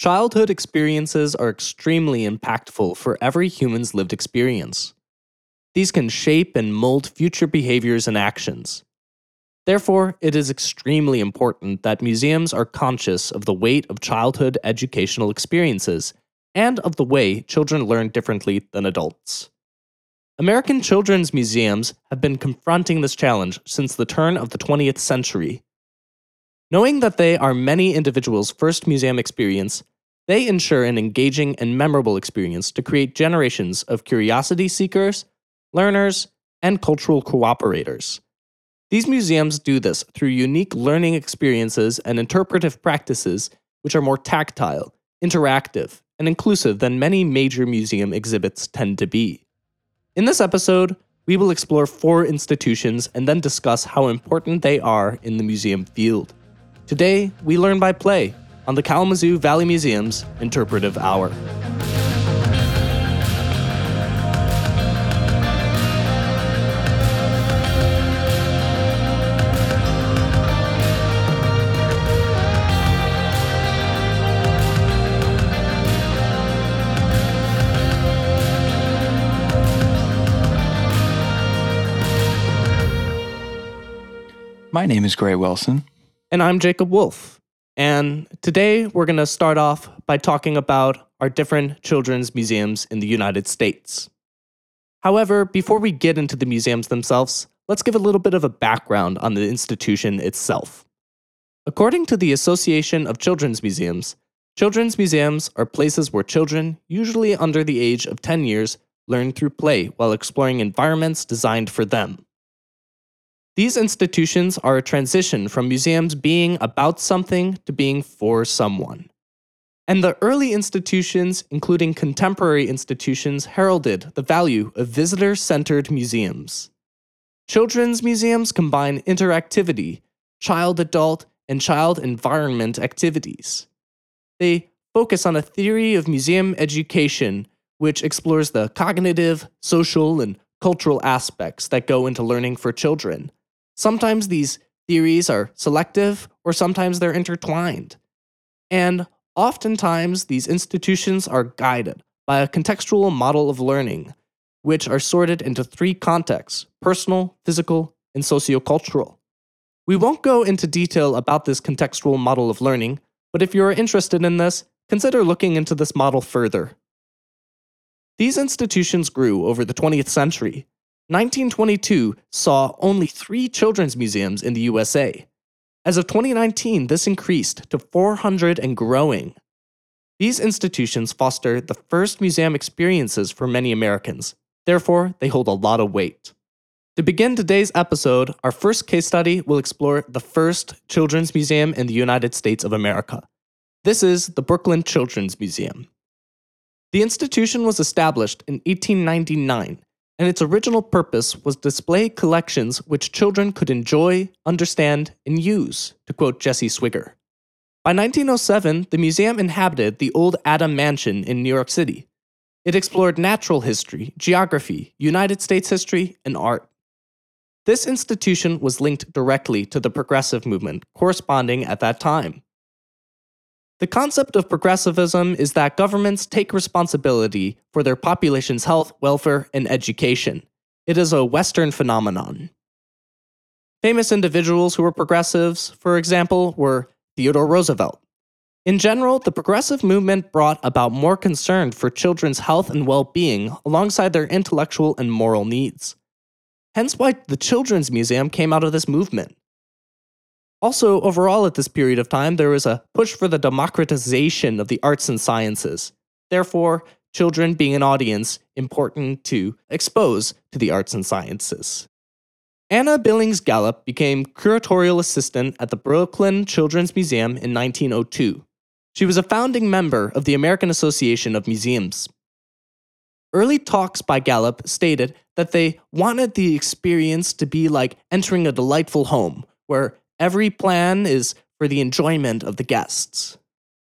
Childhood experiences are extremely impactful for every human's lived experience. These can shape and mold future behaviors and actions. Therefore, it is extremely important that museums are conscious of the weight of childhood educational experiences and of the way children learn differently than adults. American children's museums have been confronting this challenge since the turn of the 20th century. Knowing that they are many individuals' first museum experience, they ensure an engaging and memorable experience to create generations of curiosity seekers, learners, and cultural cooperators. These museums do this through unique learning experiences and interpretive practices which are more tactile, interactive, and inclusive than many major museum exhibits tend to be. In this episode, we will explore four institutions and then discuss how important they are in the museum field. Today, we learn by play on the Kalamazoo Valley Museum's Interpretive Hour. My name is Gray Wilson. And I'm Jacob Wolf. And today we're going to start off by talking about our different children's museums in the United States. However, before we get into the museums themselves, let's give a little bit of a background on the institution itself. According to the Association of Children's Museums, children's museums are places where children, usually under the age of 10 years, learn through play while exploring environments designed for them. These institutions are a transition from museums being about something to being for someone. And the early institutions, including contemporary institutions, heralded the value of visitor centered museums. Children's museums combine interactivity, child adult, and child environment activities. They focus on a theory of museum education which explores the cognitive, social, and cultural aspects that go into learning for children Sometimes these theories are selective, or sometimes they're intertwined. And oftentimes, these institutions are guided by a contextual model of learning, which are sorted into three contexts personal, physical, and sociocultural. We won't go into detail about this contextual model of learning, but if you're interested in this, consider looking into this model further. These institutions grew over the 20th century 1922 saw only three children's museums in the USA. As of 2019, this increased to 400 and growing. These institutions foster the first museum experiences for many Americans, therefore, they hold a lot of weight. To begin today's episode, our first case study will explore the first children's museum in the United States of America. This is the Brooklyn Children's Museum. The institution was established in 1899 and its original purpose was display collections which children could enjoy, understand, and use, to quote Jesse Swigger. By 1907, the museum inhabited the old Adam Mansion in New York City. It explored natural history, geography, United States history, and art. This institution was linked directly to the progressive movement corresponding at that time. The concept of progressivism is that governments take responsibility for their population's health, welfare, and education. It is a Western phenomenon. Famous individuals who were progressives, for example, were Theodore Roosevelt. In general, the progressive movement brought about more concern for children's health and well being alongside their intellectual and moral needs. Hence, why the Children's Museum came out of this movement. Also, overall, at this period of time, there was a push for the democratization of the arts and sciences. Therefore, children being an audience important to expose to the arts and sciences. Anna Billings Gallup became curatorial assistant at the Brooklyn Children's Museum in 1902. She was a founding member of the American Association of Museums. Early talks by Gallup stated that they wanted the experience to be like entering a delightful home, where Every plan is for the enjoyment of the guests.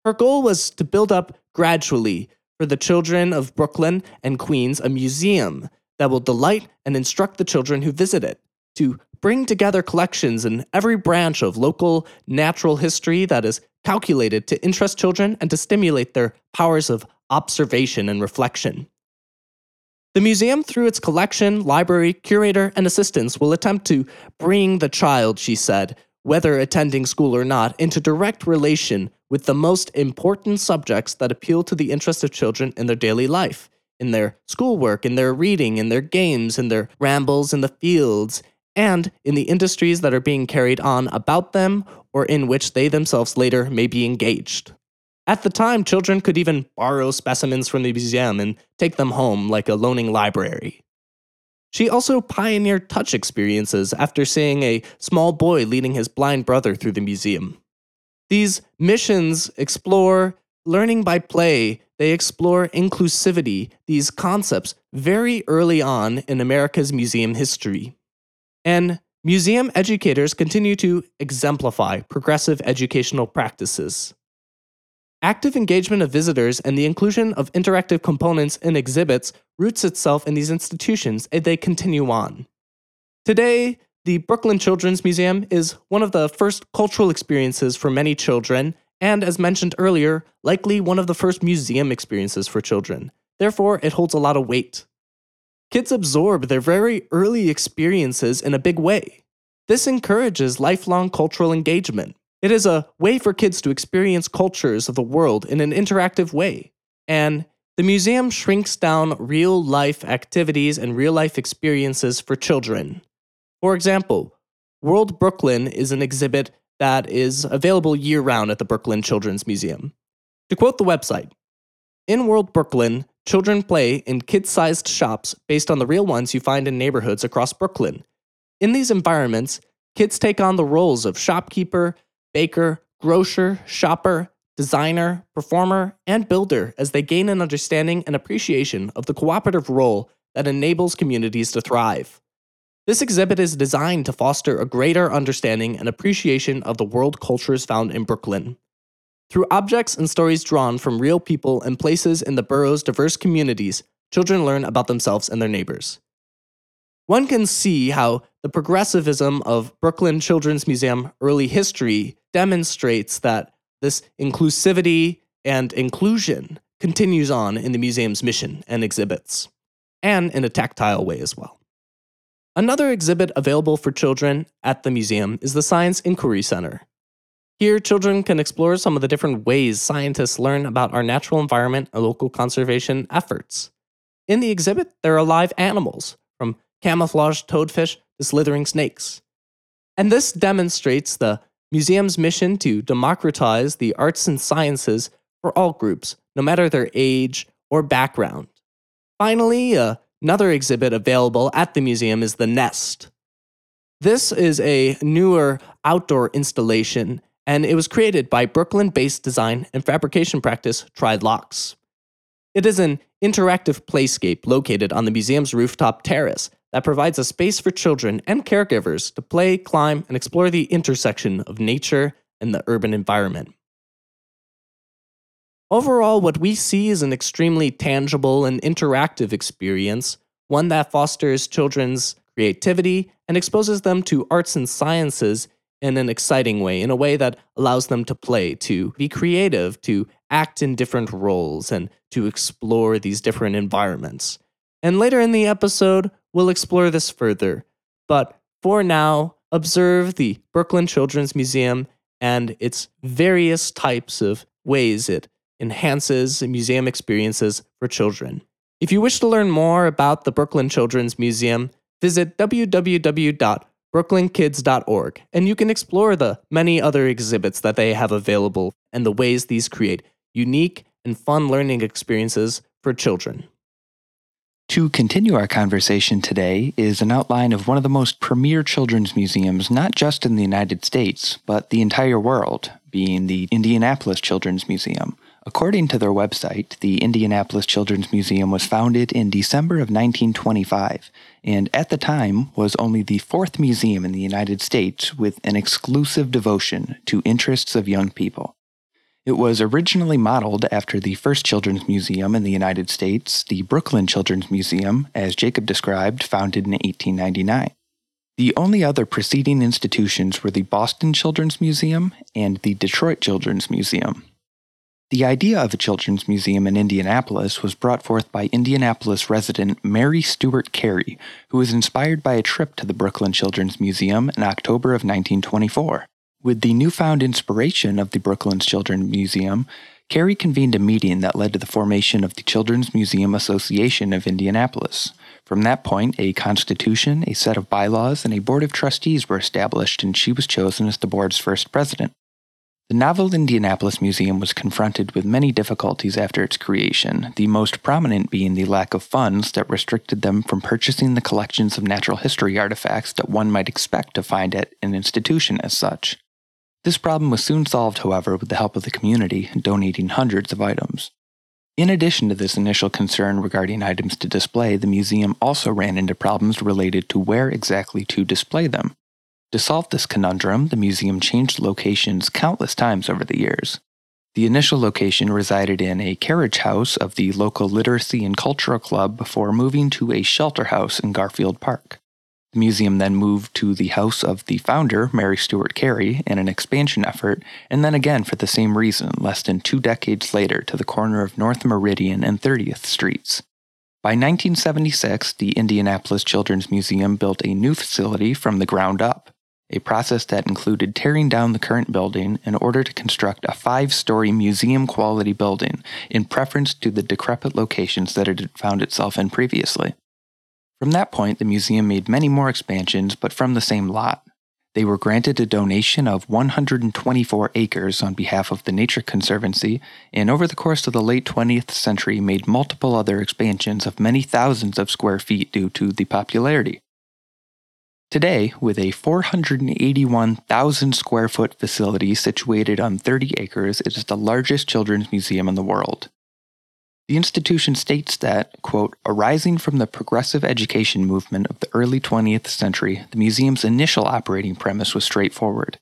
Her goal was to build up gradually for the children of Brooklyn and Queens a museum that will delight and instruct the children who visit it, to bring together collections in every branch of local natural history that is calculated to interest children and to stimulate their powers of observation and reflection. The museum, through its collection, library, curator, and assistants, will attempt to bring the child, she said, whether attending school or not, into direct relation with the most important subjects that appeal to the interest of children in their daily life, in their schoolwork, in their reading, in their games, in their rambles in the fields, and in the industries that are being carried on about them or in which they themselves later may be engaged. At the time, children could even borrow specimens from the museum and take them home like a loaning library. She also pioneered touch experiences after seeing a small boy leading his blind brother through the museum. These missions explore learning by play, they explore inclusivity, these concepts very early on in America's museum history. And museum educators continue to exemplify progressive educational practices. Active engagement of visitors and the inclusion of interactive components in exhibits roots itself in these institutions and they continue on. Today, the Brooklyn Children's Museum is one of the first cultural experiences for many children, and as mentioned earlier, likely one of the first museum experiences for children. Therefore, it holds a lot of weight. Kids absorb their very early experiences in a big way. This encourages lifelong cultural engagement. It is a way for kids to experience cultures of the world in an interactive way. And the museum shrinks down real life activities and real life experiences for children. For example, World Brooklyn is an exhibit that is available year round at the Brooklyn Children's Museum. To quote the website, in World Brooklyn, children play in kid sized shops based on the real ones you find in neighborhoods across Brooklyn. In these environments, kids take on the roles of shopkeeper, baker, grocer, shopper, designer, performer, and builder as they gain an understanding and appreciation of the cooperative role that enables communities to thrive. This exhibit is designed to foster a greater understanding and appreciation of the world cultures found in Brooklyn. Through objects and stories drawn from real people and places in the borough's diverse communities, children learn about themselves and their neighbors. One can see how the progressivism of Brooklyn Children's Museum early history demonstrates that this inclusivity and inclusion continues on in the museum's mission and exhibits, and in a tactile way as well. Another exhibit available for children at the museum is the Science Inquiry Center. Here, children can explore some of the different ways scientists learn about our natural environment and local conservation efforts. In the exhibit, there are live animals, from camouflaged toadfish to slithering snakes. And this demonstrates the museum's mission to democratize the arts and sciences for all groups, no matter their age or background. Finally, uh, another exhibit available at the museum is The Nest. This is a newer outdoor installation, and it was created by Brooklyn based design and fabrication practice Tri-Lox. It is an interactive playscape located on the museum's rooftop terrace that provides a space for children and caregivers to play, climb, and explore the intersection of nature and the urban environment. Overall, what we see is an extremely tangible and interactive experience, one that fosters children's creativity and exposes them to arts and sciences in an exciting way, in a way that allows them to play, to be creative, to act in different roles, and to explore these different environments. And later in the episode, we'll explore this further. But for now, observe the Brooklyn Children's Museum and its various types of ways it enhances museum experiences for children. If you wish to learn more about the Brooklyn Children's Museum, visit www.brooklynkids.org and you can explore the many other exhibits that they have available and the ways these create unique and fun learning experiences for children. To continue our conversation today is an outline of one of the most premier children's museums, not just in the United States, but the entire world, being the Indianapolis Children's Museum. According to their website, the Indianapolis Children's Museum was founded in December of 1925, and at the time was only the fourth museum in the United States with an exclusive devotion to interests of young people. It was originally modeled after the first children's museum in the United States, the Brooklyn Children's Museum, as Jacob described, founded in 1899. The only other preceding institutions were the Boston Children's Museum and the Detroit Children's Museum. The idea of a children's museum in Indianapolis was brought forth by Indianapolis resident Mary Stewart Carey, who was inspired by a trip to the Brooklyn Children's Museum in October of 1924. With the newfound inspiration of the Brooklyn Children's Museum, Carey convened a meeting that led to the formation of the Children's Museum Association of Indianapolis. From that point, a constitution, a set of bylaws, and a board of trustees were established, and she was chosen as the board's first president. The novel Indianapolis Museum was confronted with many difficulties after its creation, the most prominent being the lack of funds that restricted them from purchasing the collections of natural history artifacts that one might expect to find at an institution as such. This problem was soon solved, however, with the help of the community, donating hundreds of items. In addition to this initial concern regarding items to display, the museum also ran into problems related to where exactly to display them. To solve this conundrum, the museum changed locations countless times over the years. The initial location resided in a carriage house of the local literacy and cultural club before moving to a shelter house in Garfield Park. The museum then moved to the house of the founder, Mary Stewart Carey, in an expansion effort, and then again for the same reason, less than two decades later, to the corner of North Meridian and 30th Streets. By 1976, the Indianapolis Children's Museum built a new facility from the ground up a process that included tearing down the current building in order to construct a five story museum quality building in preference to the decrepit locations that it had found itself in previously. From that point, the museum made many more expansions, but from the same lot. They were granted a donation of 124 acres on behalf of the Nature Conservancy, and over the course of the late 20th century made multiple other expansions of many thousands of square feet due to the popularity. Today, with a 481,000 square foot facility situated on 30 acres, it is the largest children's museum in the world. The institution states that, quote, arising from the progressive education movement of the early 20th century, the museum's initial operating premise was straightforward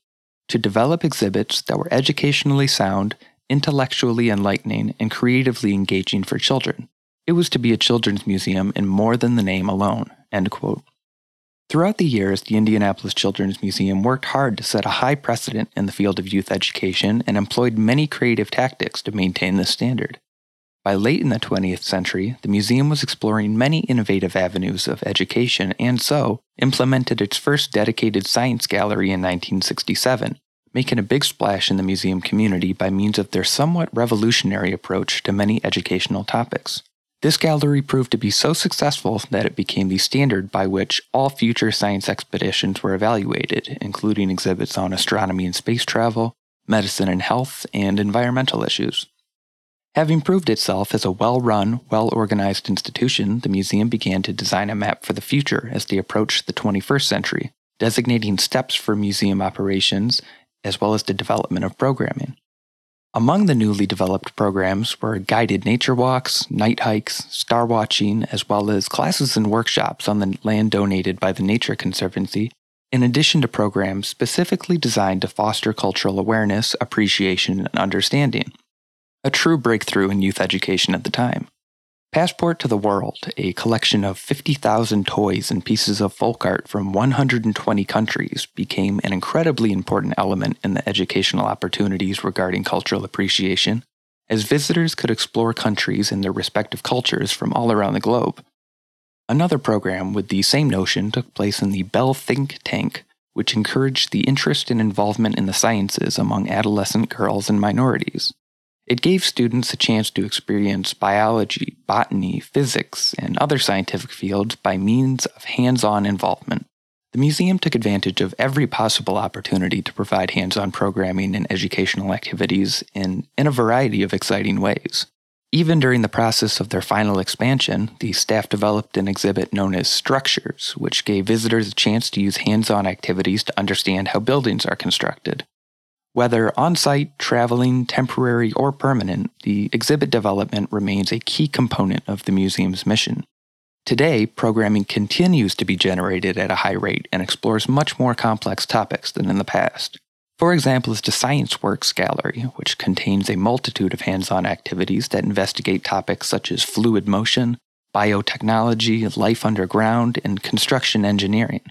to develop exhibits that were educationally sound, intellectually enlightening, and creatively engaging for children. It was to be a children's museum in more than the name alone, end quote. Throughout the years, the Indianapolis Children's Museum worked hard to set a high precedent in the field of youth education and employed many creative tactics to maintain this standard. By late in the 20th century, the museum was exploring many innovative avenues of education and so implemented its first dedicated science gallery in 1967, making a big splash in the museum community by means of their somewhat revolutionary approach to many educational topics. This gallery proved to be so successful that it became the standard by which all future science expeditions were evaluated, including exhibits on astronomy and space travel, medicine and health, and environmental issues. Having proved itself as a well run, well organized institution, the museum began to design a map for the future as they approached the 21st century, designating steps for museum operations as well as the development of programming. Among the newly developed programs were guided nature walks, night hikes, star watching, as well as classes and workshops on the land donated by the Nature Conservancy, in addition to programs specifically designed to foster cultural awareness, appreciation, and understanding. A true breakthrough in youth education at the time. Passport to the World, a collection of 50,000 toys and pieces of folk art from 120 countries, became an incredibly important element in the educational opportunities regarding cultural appreciation, as visitors could explore countries and their respective cultures from all around the globe. Another program with the same notion took place in the Bell Think Tank, which encouraged the interest and involvement in the sciences among adolescent girls and minorities. It gave students a chance to experience biology, botany, physics, and other scientific fields by means of hands on involvement. The museum took advantage of every possible opportunity to provide hands on programming and educational activities in, in a variety of exciting ways. Even during the process of their final expansion, the staff developed an exhibit known as Structures, which gave visitors a chance to use hands on activities to understand how buildings are constructed. Whether on site, traveling, temporary, or permanent, the exhibit development remains a key component of the museum's mission. Today, programming continues to be generated at a high rate and explores much more complex topics than in the past. For example, is the Science Works Gallery, which contains a multitude of hands on activities that investigate topics such as fluid motion, biotechnology, life underground, and construction engineering.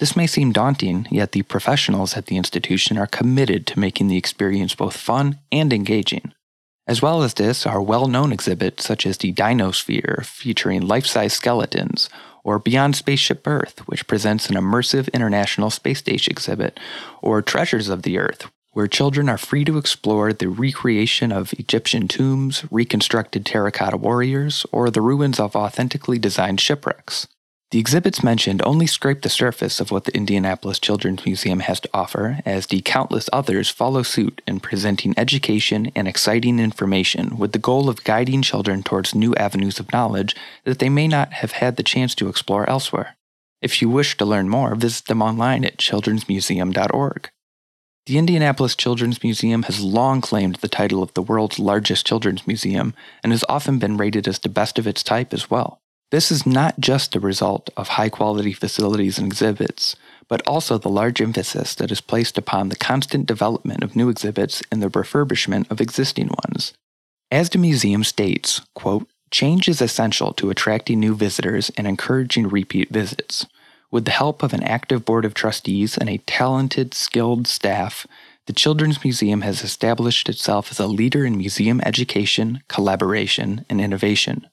This may seem daunting, yet the professionals at the institution are committed to making the experience both fun and engaging. As well as this are well known exhibits such as the Dinosphere, featuring life size skeletons, or Beyond Spaceship Earth, which presents an immersive international space station exhibit, or Treasures of the Earth, where children are free to explore the recreation of Egyptian tombs, reconstructed terracotta warriors, or the ruins of authentically designed shipwrecks. The exhibits mentioned only scrape the surface of what the Indianapolis Children's Museum has to offer, as the countless others follow suit in presenting education and exciting information with the goal of guiding children towards new avenues of knowledge that they may not have had the chance to explore elsewhere. If you wish to learn more, visit them online at childrensmuseum.org. The Indianapolis Children's Museum has long claimed the title of the world's largest children's museum and has often been rated as the best of its type as well. This is not just a result of high quality facilities and exhibits, but also the large emphasis that is placed upon the constant development of new exhibits and the refurbishment of existing ones. As the museum states, quote, change is essential to attracting new visitors and encouraging repeat visits. With the help of an active board of trustees and a talented, skilled staff, the Children's Museum has established itself as a leader in museum education, collaboration, and innovation.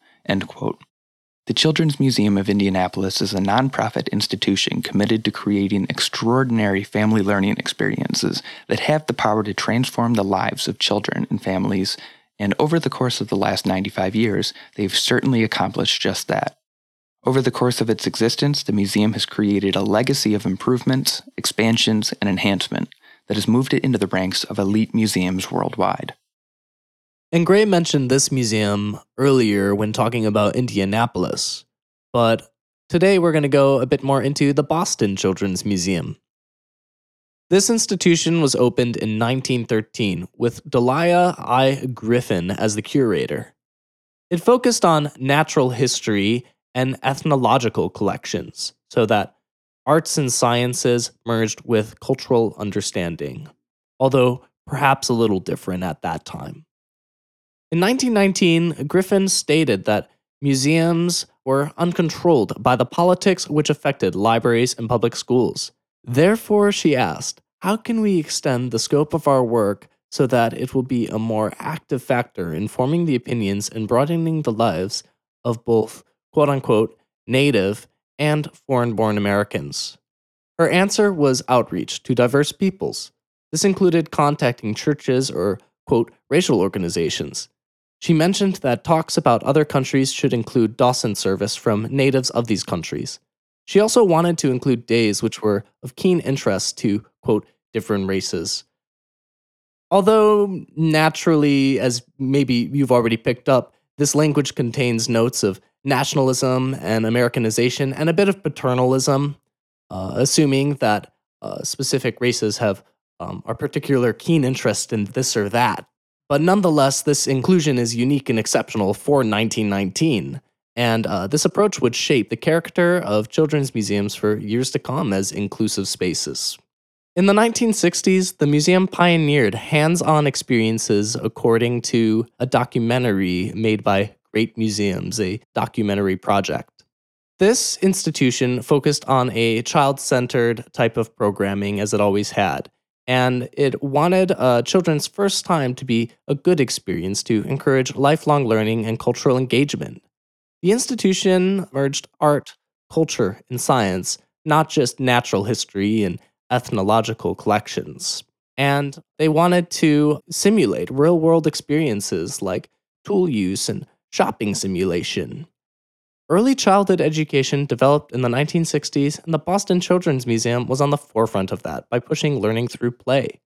The Children's Museum of Indianapolis is a nonprofit institution committed to creating extraordinary family learning experiences that have the power to transform the lives of children and families, and over the course of the last 95 years, they've certainly accomplished just that. Over the course of its existence, the museum has created a legacy of improvements, expansions, and enhancement that has moved it into the ranks of elite museums worldwide. And Gray mentioned this museum earlier when talking about Indianapolis, but today we're going to go a bit more into the Boston Children's Museum. This institution was opened in 1913 with Delia I. Griffin as the curator. It focused on natural history and ethnological collections so that arts and sciences merged with cultural understanding, although perhaps a little different at that time. In 1919, Griffin stated that museums were uncontrolled by the politics which affected libraries and public schools. Therefore, she asked, how can we extend the scope of our work so that it will be a more active factor in forming the opinions and broadening the lives of both quote unquote native and foreign born Americans. Her answer was outreach to diverse peoples. This included contacting churches or quote racial organizations. She mentioned that talks about other countries should include Dawson service from natives of these countries. She also wanted to include days which were of keen interest to, quote, different races. Although, naturally, as maybe you've already picked up, this language contains notes of nationalism and Americanization and a bit of paternalism, uh, assuming that uh, specific races have um, a particular keen interest in this or that. But nonetheless, this inclusion is unique and exceptional for 1919. And uh, this approach would shape the character of children's museums for years to come as inclusive spaces. In the 1960s, the museum pioneered hands on experiences according to a documentary made by Great Museums, a documentary project. This institution focused on a child centered type of programming as it always had, and it wanted uh, children's first time to be a good experience to encourage lifelong learning and cultural engagement. The institution merged art, culture, and science, not just natural history and ethnological collections. And they wanted to simulate real world experiences like tool use and shopping simulation. Early childhood education developed in the 1960s, and the Boston Children's Museum was on the forefront of that by pushing learning through play.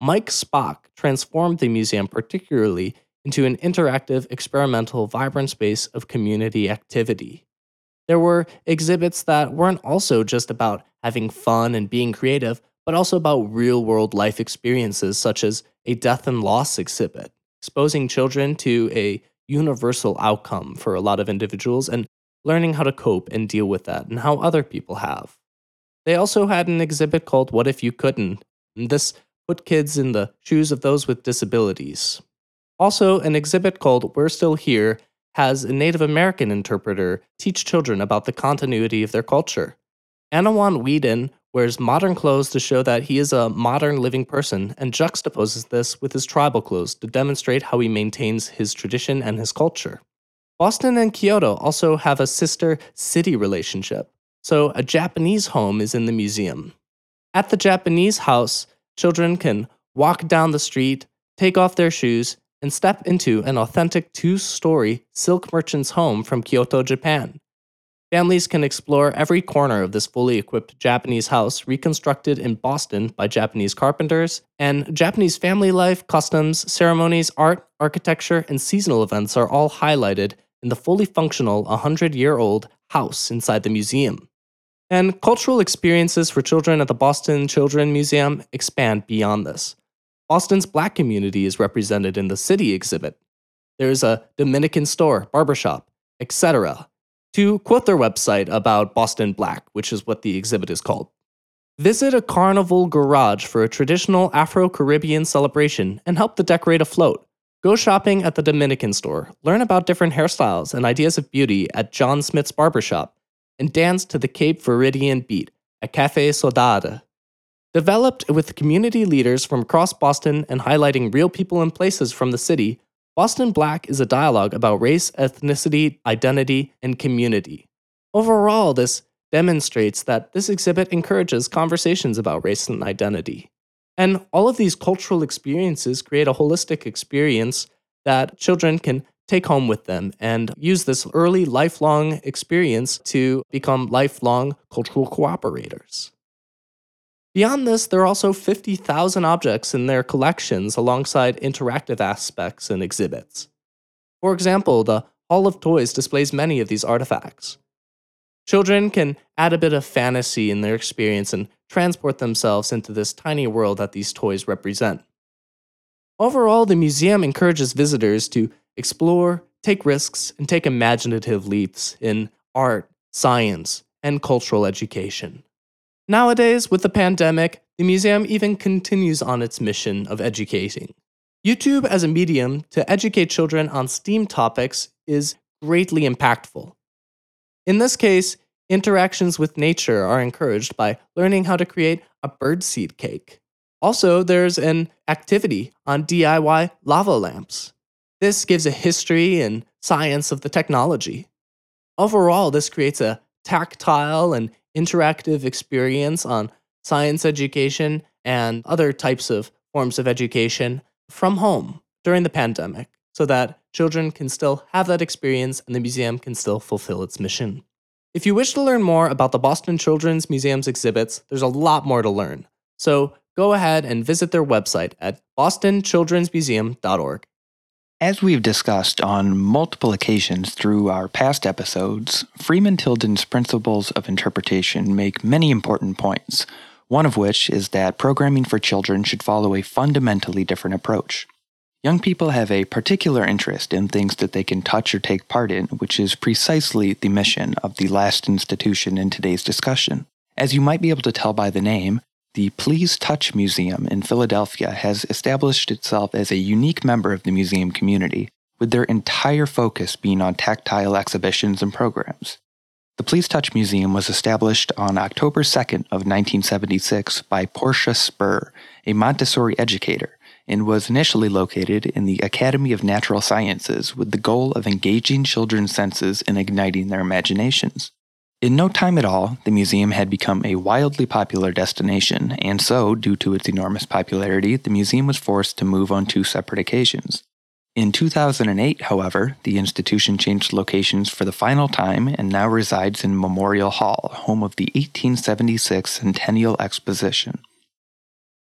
Mike Spock transformed the museum particularly into an interactive, experimental, vibrant space of community activity. There were exhibits that weren't also just about having fun and being creative, but also about real world life experiences, such as a death and loss exhibit, exposing children to a universal outcome for a lot of individuals and learning how to cope and deal with that and how other people have. They also had an exhibit called What If You Couldn't? And this put kids in the shoes of those with disabilities. Also, an exhibit called We're Still Here has a Native American interpreter teach children about the continuity of their culture. Anawan Whedon wears modern clothes to show that he is a modern living person and juxtaposes this with his tribal clothes to demonstrate how he maintains his tradition and his culture. Boston and Kyoto also have a sister city relationship, so a Japanese home is in the museum. At the Japanese house, children can walk down the street, take off their shoes, and step into an authentic two story silk merchant's home from Kyoto, Japan. Families can explore every corner of this fully equipped Japanese house reconstructed in Boston by Japanese carpenters, and Japanese family life, customs, ceremonies, art, architecture, and seasonal events are all highlighted in the fully functional 100 year old house inside the museum. And cultural experiences for children at the Boston Children Museum expand beyond this. Boston's black community is represented in the city exhibit. There's a Dominican store, barbershop, etc to quote their website about Boston Black, which is what the exhibit is called. Visit a carnival garage for a traditional Afro Caribbean celebration and help to decorate a float. Go shopping at the Dominican store, learn about different hairstyles and ideas of beauty at John Smith's barbershop, and dance to the Cape Verdean beat at Cafe Saudade. Developed with community leaders from across Boston and highlighting real people and places from the city, Boston Black is a dialogue about race, ethnicity, identity, and community. Overall, this demonstrates that this exhibit encourages conversations about race and identity. And all of these cultural experiences create a holistic experience that children can take home with them and use this early lifelong experience to become lifelong cultural cooperators. Beyond this, there are also 50,000 objects in their collections alongside interactive aspects and exhibits. For example, the Hall of Toys displays many of these artifacts. Children can add a bit of fantasy in their experience and transport themselves into this tiny world that these toys represent. Overall, the museum encourages visitors to explore, take risks, and take imaginative leaps in art, science, and cultural education. Nowadays, with the pandemic, the museum even continues on its mission of educating. YouTube as a medium to educate children on STEAM topics is greatly impactful. In this case, interactions with nature are encouraged by learning how to create a birdseed cake. Also, there's an activity on DIY lava lamps. This gives a history and science of the technology. Overall, this creates a tactile and interactive experience on science education and other types of forms of education from home during the pandemic so that children can still have that experience and the museum can still fulfill its mission. If you wish to learn more about the Boston Children's Museum's exhibits, there's a lot more to learn. So go ahead and visit their website at bostonchildrensmuseum.org. As we've discussed on multiple occasions through our past episodes, Freeman Tilden's principles of interpretation make many important points, one of which is that programming for children should follow a fundamentally different approach. Young people have a particular interest in things that they can touch or take part in, which is precisely the mission of the last institution in today's discussion. As you might be able to tell by the name, the Please Touch Museum in Philadelphia has established itself as a unique member of the museum community, with their entire focus being on tactile exhibitions and programs. The Please Touch Museum was established on October 2nd of 1976 by Portia Sperr, a Montessori educator, and was initially located in the Academy of Natural Sciences with the goal of engaging children's senses and igniting their imaginations. In no time at all, the museum had become a wildly popular destination, and so, due to its enormous popularity, the museum was forced to move on two separate occasions. In 2008, however, the institution changed locations for the final time and now resides in Memorial Hall, home of the 1876 Centennial Exposition.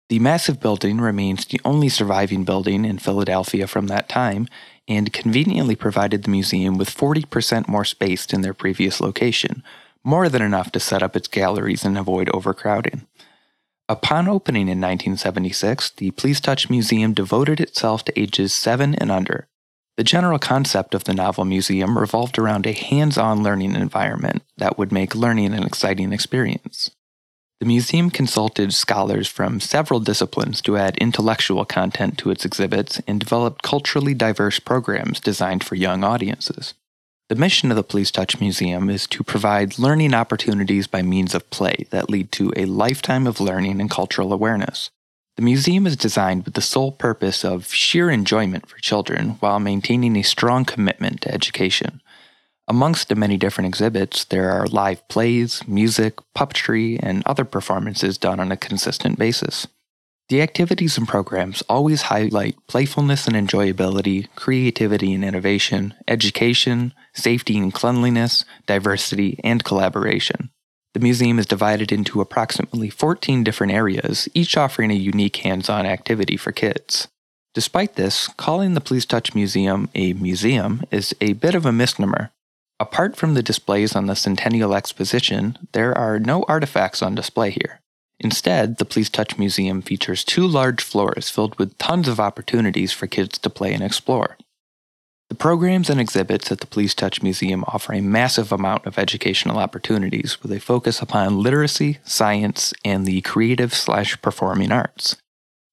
The massive building remains the only surviving building in Philadelphia from that time and conveniently provided the museum with 40% more space than their previous location, more than enough to set up its galleries and avoid overcrowding. Upon opening in 1976, the Please Touch Museum devoted itself to ages 7 and under. The general concept of the Novel Museum revolved around a hands on learning environment that would make learning an exciting experience. The museum consulted scholars from several disciplines to add intellectual content to its exhibits and developed culturally diverse programs designed for young audiences. The mission of the Please Touch Museum is to provide learning opportunities by means of play that lead to a lifetime of learning and cultural awareness. The museum is designed with the sole purpose of sheer enjoyment for children while maintaining a strong commitment to education. Amongst the many different exhibits, there are live plays, music, puppetry, and other performances done on a consistent basis. The activities and programs always highlight playfulness and enjoyability, creativity and innovation, education, safety and cleanliness, diversity, and collaboration. The museum is divided into approximately 14 different areas, each offering a unique hands on activity for kids. Despite this, calling the Please Touch Museum a museum is a bit of a misnomer. Apart from the displays on the Centennial Exposition, there are no artifacts on display here. Instead, the Please Touch Museum features two large floors filled with tons of opportunities for kids to play and explore. The programs and exhibits at the Please Touch Museum offer a massive amount of educational opportunities with a focus upon literacy, science, and the creative slash performing arts.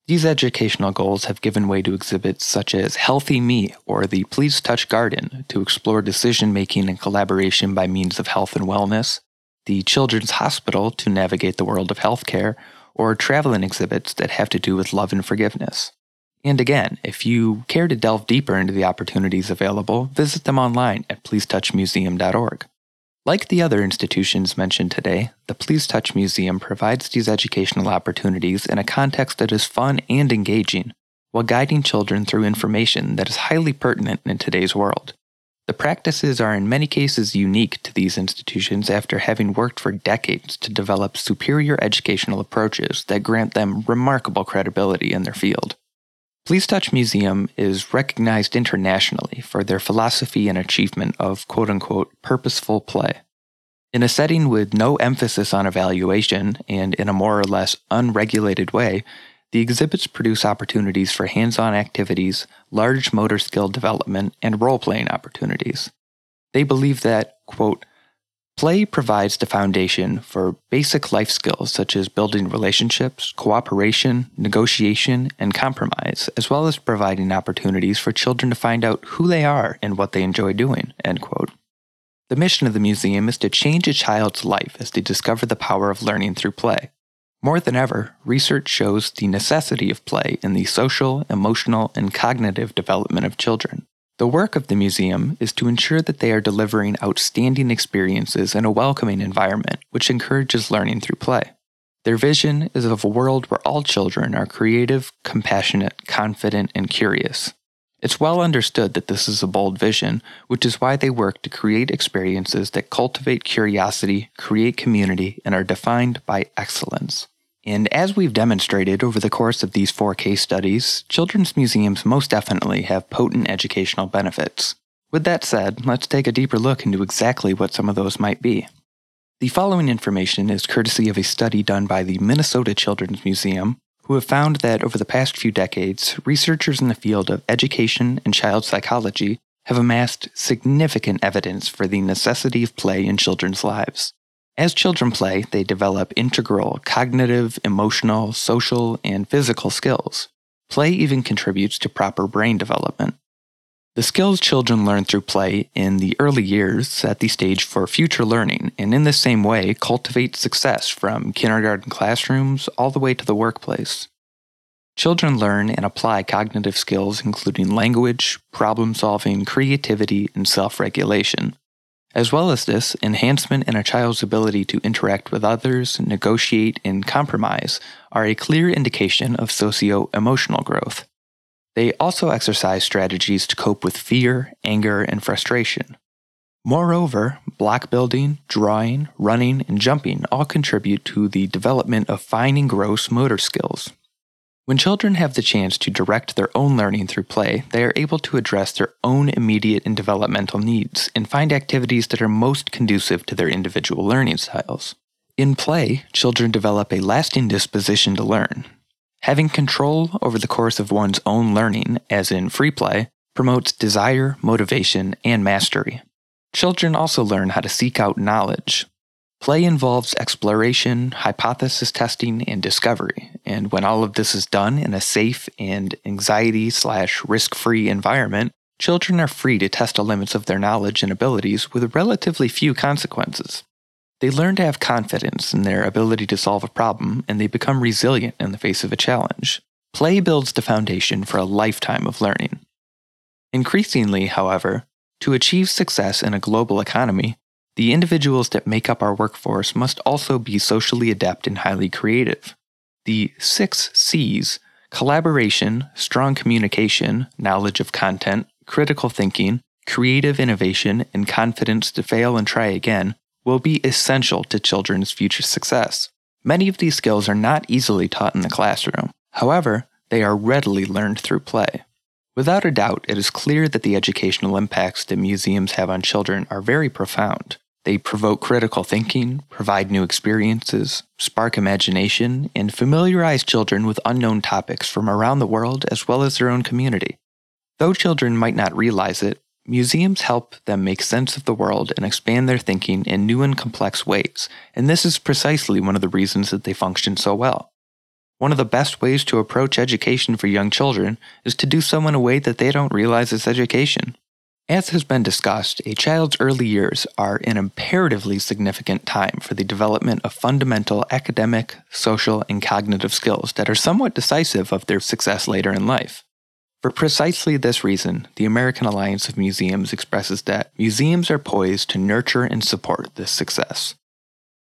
These educational goals have given way to exhibits such as Healthy Me or the Please Touch Garden to explore decision making and collaboration by means of health and wellness, the Children's Hospital to navigate the world of healthcare, or traveling exhibits that have to do with love and forgiveness. And again, if you care to delve deeper into the opportunities available, visit them online at pleasetouchmuseum.org. Like the other institutions mentioned today, the Please Touch Museum provides these educational opportunities in a context that is fun and engaging, while guiding children through information that is highly pertinent in today's world. The practices are in many cases unique to these institutions after having worked for decades to develop superior educational approaches that grant them remarkable credibility in their field. Please Touch Museum is recognized internationally for their philosophy and achievement of quote unquote purposeful play. In a setting with no emphasis on evaluation and in a more or less unregulated way, the exhibits produce opportunities for hands on activities, large motor skill development, and role playing opportunities. They believe that, quote, Play provides the foundation for basic life skills such as building relationships, cooperation, negotiation, and compromise, as well as providing opportunities for children to find out who they are and what they enjoy doing. End quote. The mission of the museum is to change a child's life as they discover the power of learning through play. More than ever, research shows the necessity of play in the social, emotional, and cognitive development of children. The work of the museum is to ensure that they are delivering outstanding experiences in a welcoming environment which encourages learning through play. Their vision is of a world where all children are creative, compassionate, confident, and curious. It's well understood that this is a bold vision, which is why they work to create experiences that cultivate curiosity, create community, and are defined by excellence. And as we've demonstrated over the course of these four case studies, children's museums most definitely have potent educational benefits. With that said, let's take a deeper look into exactly what some of those might be. The following information is courtesy of a study done by the Minnesota Children's Museum, who have found that over the past few decades, researchers in the field of education and child psychology have amassed significant evidence for the necessity of play in children's lives. As children play, they develop integral cognitive, emotional, social, and physical skills. Play even contributes to proper brain development. The skills children learn through play in the early years set the stage for future learning, and in the same way, cultivate success from kindergarten classrooms all the way to the workplace. Children learn and apply cognitive skills including language, problem solving, creativity, and self regulation. As well as this, enhancement in a child's ability to interact with others, negotiate, and compromise are a clear indication of socio emotional growth. They also exercise strategies to cope with fear, anger, and frustration. Moreover, block building, drawing, running, and jumping all contribute to the development of fine and gross motor skills, when children have the chance to direct their own learning through play, they are able to address their own immediate and developmental needs and find activities that are most conducive to their individual learning styles. In play, children develop a lasting disposition to learn. Having control over the course of one's own learning, as in free play, promotes desire, motivation, and mastery. Children also learn how to seek out knowledge, Play involves exploration, hypothesis testing, and discovery. And when all of this is done in a safe and anxiety slash risk free environment, children are free to test the limits of their knowledge and abilities with relatively few consequences. They learn to have confidence in their ability to solve a problem, and they become resilient in the face of a challenge. Play builds the foundation for a lifetime of learning. Increasingly, however, to achieve success in a global economy, the individuals that make up our workforce must also be socially adept and highly creative. The six C's collaboration, strong communication, knowledge of content, critical thinking, creative innovation, and confidence to fail and try again will be essential to children's future success. Many of these skills are not easily taught in the classroom. However, they are readily learned through play. Without a doubt, it is clear that the educational impacts that museums have on children are very profound. They provoke critical thinking, provide new experiences, spark imagination, and familiarize children with unknown topics from around the world as well as their own community. Though children might not realize it, museums help them make sense of the world and expand their thinking in new and complex ways, and this is precisely one of the reasons that they function so well. One of the best ways to approach education for young children is to do so in a way that they don't realize it's education. As has been discussed, a child's early years are an imperatively significant time for the development of fundamental academic, social, and cognitive skills that are somewhat decisive of their success later in life. For precisely this reason, the American Alliance of Museums expresses that museums are poised to nurture and support this success.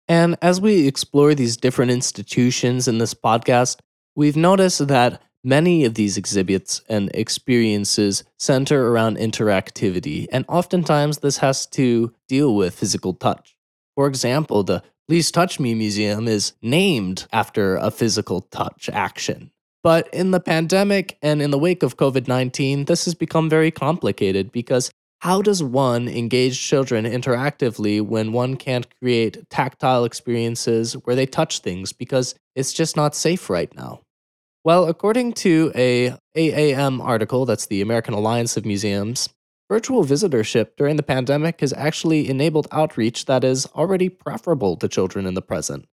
And as we explore these different institutions in this podcast, we've noticed that Many of these exhibits and experiences center around interactivity, and oftentimes this has to deal with physical touch. For example, the Please Touch Me Museum is named after a physical touch action. But in the pandemic and in the wake of COVID 19, this has become very complicated because how does one engage children interactively when one can't create tactile experiences where they touch things because it's just not safe right now? Well, according to a AAM article, that's the American Alliance of Museums, virtual visitorship during the pandemic has actually enabled outreach that is already preferable to children in the present.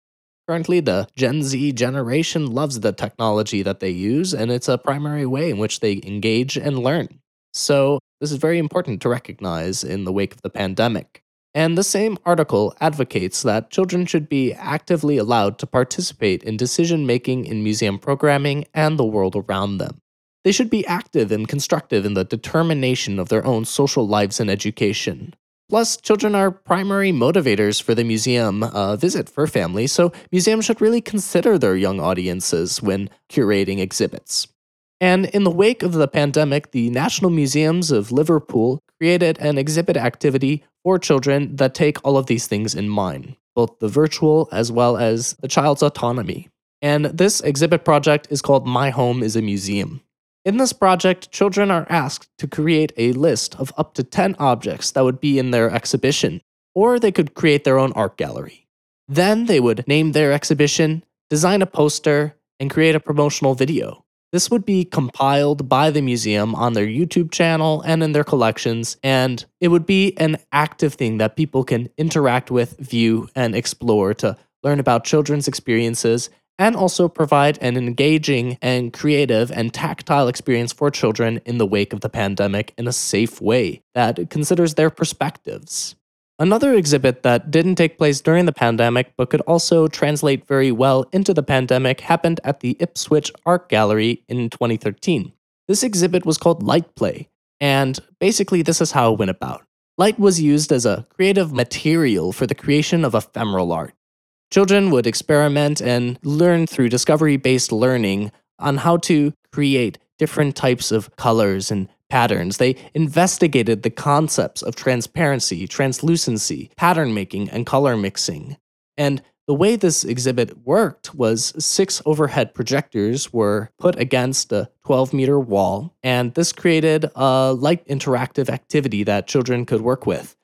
Currently, the Gen Z generation loves the technology that they use, and it's a primary way in which they engage and learn. So, this is very important to recognize in the wake of the pandemic. And the same article advocates that children should be actively allowed to participate in decision making in museum programming and the world around them. They should be active and constructive in the determination of their own social lives and education. Plus, children are primary motivators for the museum uh, visit for families, so museums should really consider their young audiences when curating exhibits. And in the wake of the pandemic, the National Museums of Liverpool created an exhibit activity for children that take all of these things in mind, both the virtual as well as the child's autonomy. And this exhibit project is called My Home is a Museum. In this project, children are asked to create a list of up to 10 objects that would be in their exhibition, or they could create their own art gallery. Then they would name their exhibition, design a poster, and create a promotional video. This would be compiled by the museum on their YouTube channel and in their collections, and it would be an active thing that people can interact with, view, and explore to learn about children's experiences and also provide an engaging and creative and tactile experience for children in the wake of the pandemic in a safe way that considers their perspectives. Another exhibit that didn't take place during the pandemic but could also translate very well into the pandemic happened at the Ipswich Art Gallery in 2013. This exhibit was called Light Play, and basically, this is how it went about. Light was used as a creative material for the creation of ephemeral art. Children would experiment and learn through discovery based learning on how to create different types of colors and patterns. They investigated the concepts of transparency, translucency, pattern making, and color mixing. And the way this exhibit worked was six overhead projectors were put against a 12 meter wall, and this created a light interactive activity that children could work with.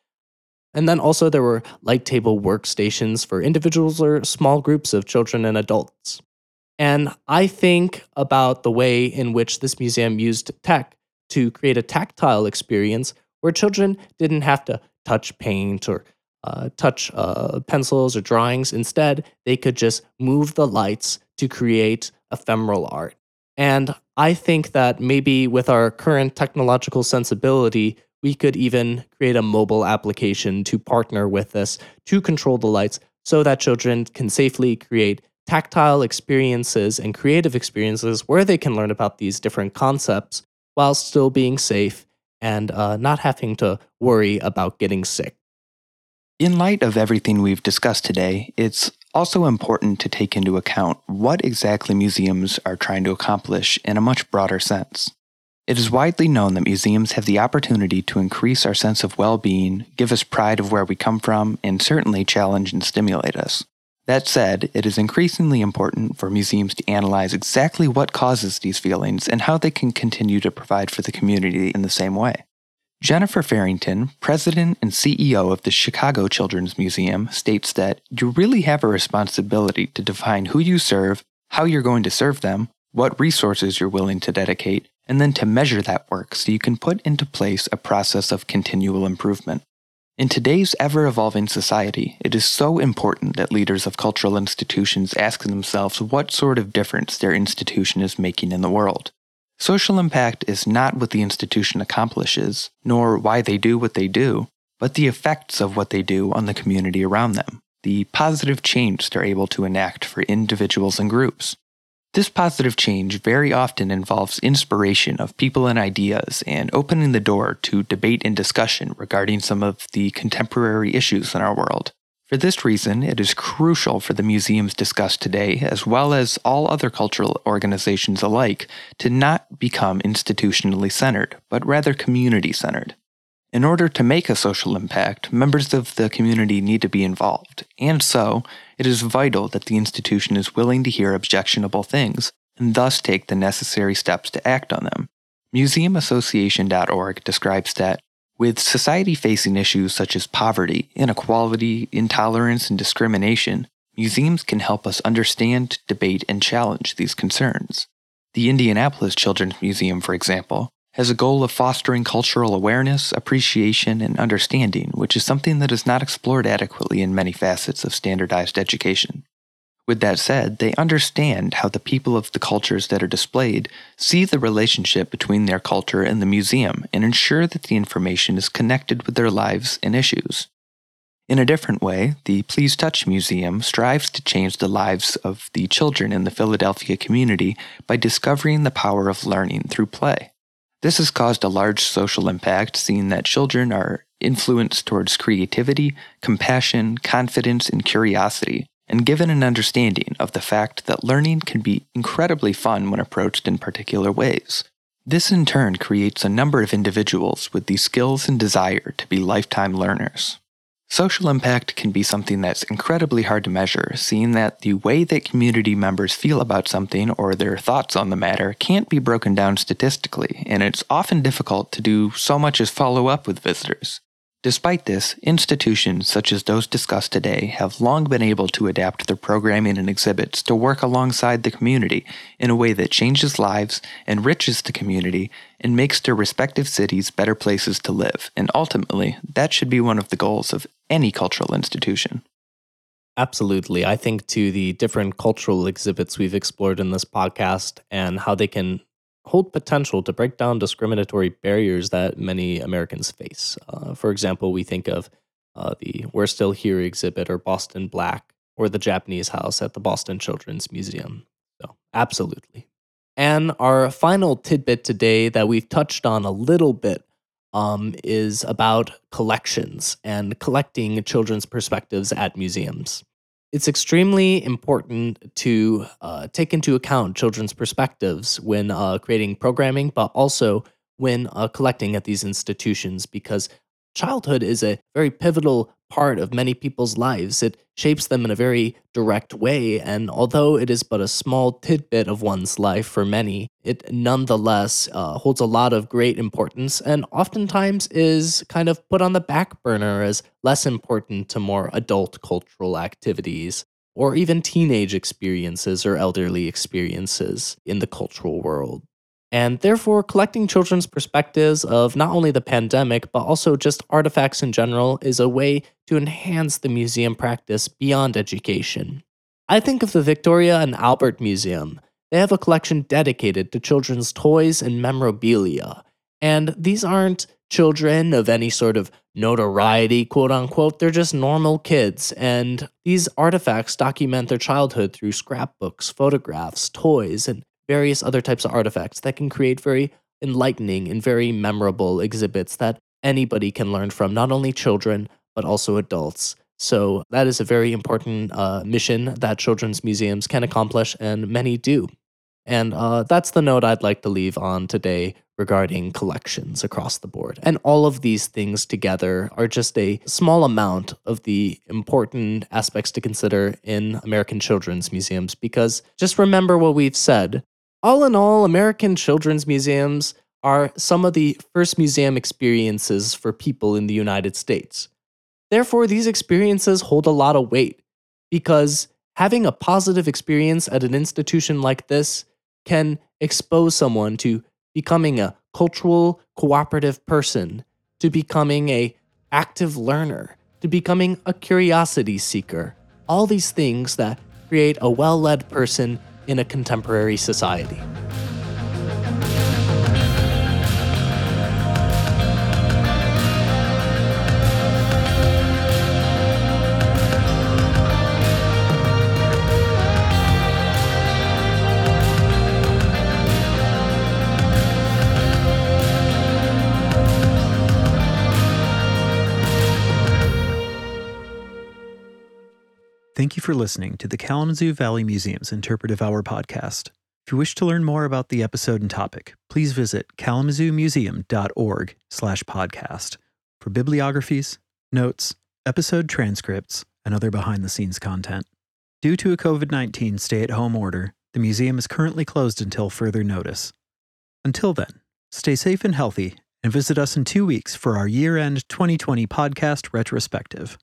And then also there were light table workstations for individuals or small groups of children and adults. And I think about the way in which this museum used tech to create a tactile experience where children didn't have to touch paint or uh, touch uh, pencils or drawings. Instead, they could just move the lights to create ephemeral art. And I think that maybe with our current technological sensibility, we could even create a mobile application to partner with this to control the lights so that children can safely create tactile experiences and creative experiences where they can learn about these different concepts while still being safe and uh, not having to worry about getting sick. In light of everything we've discussed today, it's also important to take into account what exactly museums are trying to accomplish in a much broader sense. It is widely known that museums have the opportunity to increase our sense of well being, give us pride of where we come from, and certainly challenge and stimulate us. That said, it is increasingly important for museums to analyze exactly what causes these feelings and how they can continue to provide for the community in the same way. Jennifer Farrington, president and CEO of the Chicago Children's Museum, states that you really have a responsibility to define who you serve, how you're going to serve them, what resources you're willing to dedicate, and then to measure that work so you can put into place a process of continual improvement. In today's ever evolving society, it is so important that leaders of cultural institutions ask themselves what sort of difference their institution is making in the world. Social impact is not what the institution accomplishes, nor why they do what they do, but the effects of what they do on the community around them, the positive change they're able to enact for individuals and groups. This positive change very often involves inspiration of people and ideas and opening the door to debate and discussion regarding some of the contemporary issues in our world. For this reason, it is crucial for the museums discussed today, as well as all other cultural organizations alike, to not become institutionally centered, but rather community centered. In order to make a social impact, members of the community need to be involved, and so, it is vital that the institution is willing to hear objectionable things and thus take the necessary steps to act on them. MuseumAssociation.org describes that with society facing issues such as poverty, inequality, intolerance, and discrimination, museums can help us understand, debate, and challenge these concerns. The Indianapolis Children's Museum, for example, has a goal of fostering cultural awareness, appreciation, and understanding, which is something that is not explored adequately in many facets of standardized education. With that said, they understand how the people of the cultures that are displayed see the relationship between their culture and the museum and ensure that the information is connected with their lives and issues. In a different way, the Please Touch Museum strives to change the lives of the children in the Philadelphia community by discovering the power of learning through play. This has caused a large social impact, seeing that children are influenced towards creativity, compassion, confidence, and curiosity, and given an understanding of the fact that learning can be incredibly fun when approached in particular ways. This in turn creates a number of individuals with the skills and desire to be lifetime learners. Social impact can be something that's incredibly hard to measure, seeing that the way that community members feel about something or their thoughts on the matter can't be broken down statistically, and it's often difficult to do so much as follow up with visitors. Despite this, institutions such as those discussed today have long been able to adapt their programming and exhibits to work alongside the community in a way that changes lives, enriches the community, and makes their respective cities better places to live. And ultimately, that should be one of the goals of any cultural institution. Absolutely. I think to the different cultural exhibits we've explored in this podcast and how they can hold potential to break down discriminatory barriers that many Americans face. Uh, for example, we think of uh, the We're Still Here exhibit or Boston Black or the Japanese house at the Boston Children's Museum. So, absolutely. And our final tidbit today that we've touched on a little bit um, is about collections and collecting children's perspectives at museums. It's extremely important to uh, take into account children's perspectives when uh, creating programming, but also when uh, collecting at these institutions because childhood is a very pivotal part of many people's lives. It shapes them in a very direct way, and although it is but a small tidbit of one's life for many, it nonetheless uh, holds a lot of great importance and oftentimes is kind of put on the back burner as less important to more adult cultural activities. Or even teenage experiences or elderly experiences in the cultural world. And therefore, collecting children's perspectives of not only the pandemic, but also just artifacts in general is a way to enhance the museum practice beyond education. I think of the Victoria and Albert Museum. they have a collection dedicated to children's toys and memorabilia. And these aren't children of any sort of notoriety, quote unquote. They're just normal kids. And these artifacts document their childhood through scrapbooks, photographs, toys, and various other types of artifacts that can create very enlightening and very memorable exhibits that anybody can learn from, not only children, but also adults. So, that is a very important uh, mission that children's museums can accomplish, and many do. And uh, that's the note I'd like to leave on today regarding collections across the board. And all of these things together are just a small amount of the important aspects to consider in American children's museums because just remember what we've said. All in all, American children's museums are some of the first museum experiences for people in the United States. Therefore, these experiences hold a lot of weight because having a positive experience at an institution like this can expose someone to becoming a cultural cooperative person, to becoming a active learner, to becoming a curiosity seeker. All these things that create a well-led person in a contemporary society. Thank you for listening to the Kalamazoo Valley Museum's Interpretive Hour podcast. If you wish to learn more about the episode and topic, please visit kalamazoomuseum.org slash podcast for bibliographies, notes, episode transcripts, and other behind-the-scenes content. Due to a COVID-19 stay-at-home order, the museum is currently closed until further notice. Until then, stay safe and healthy, and visit us in two weeks for our year-end 2020 podcast retrospective.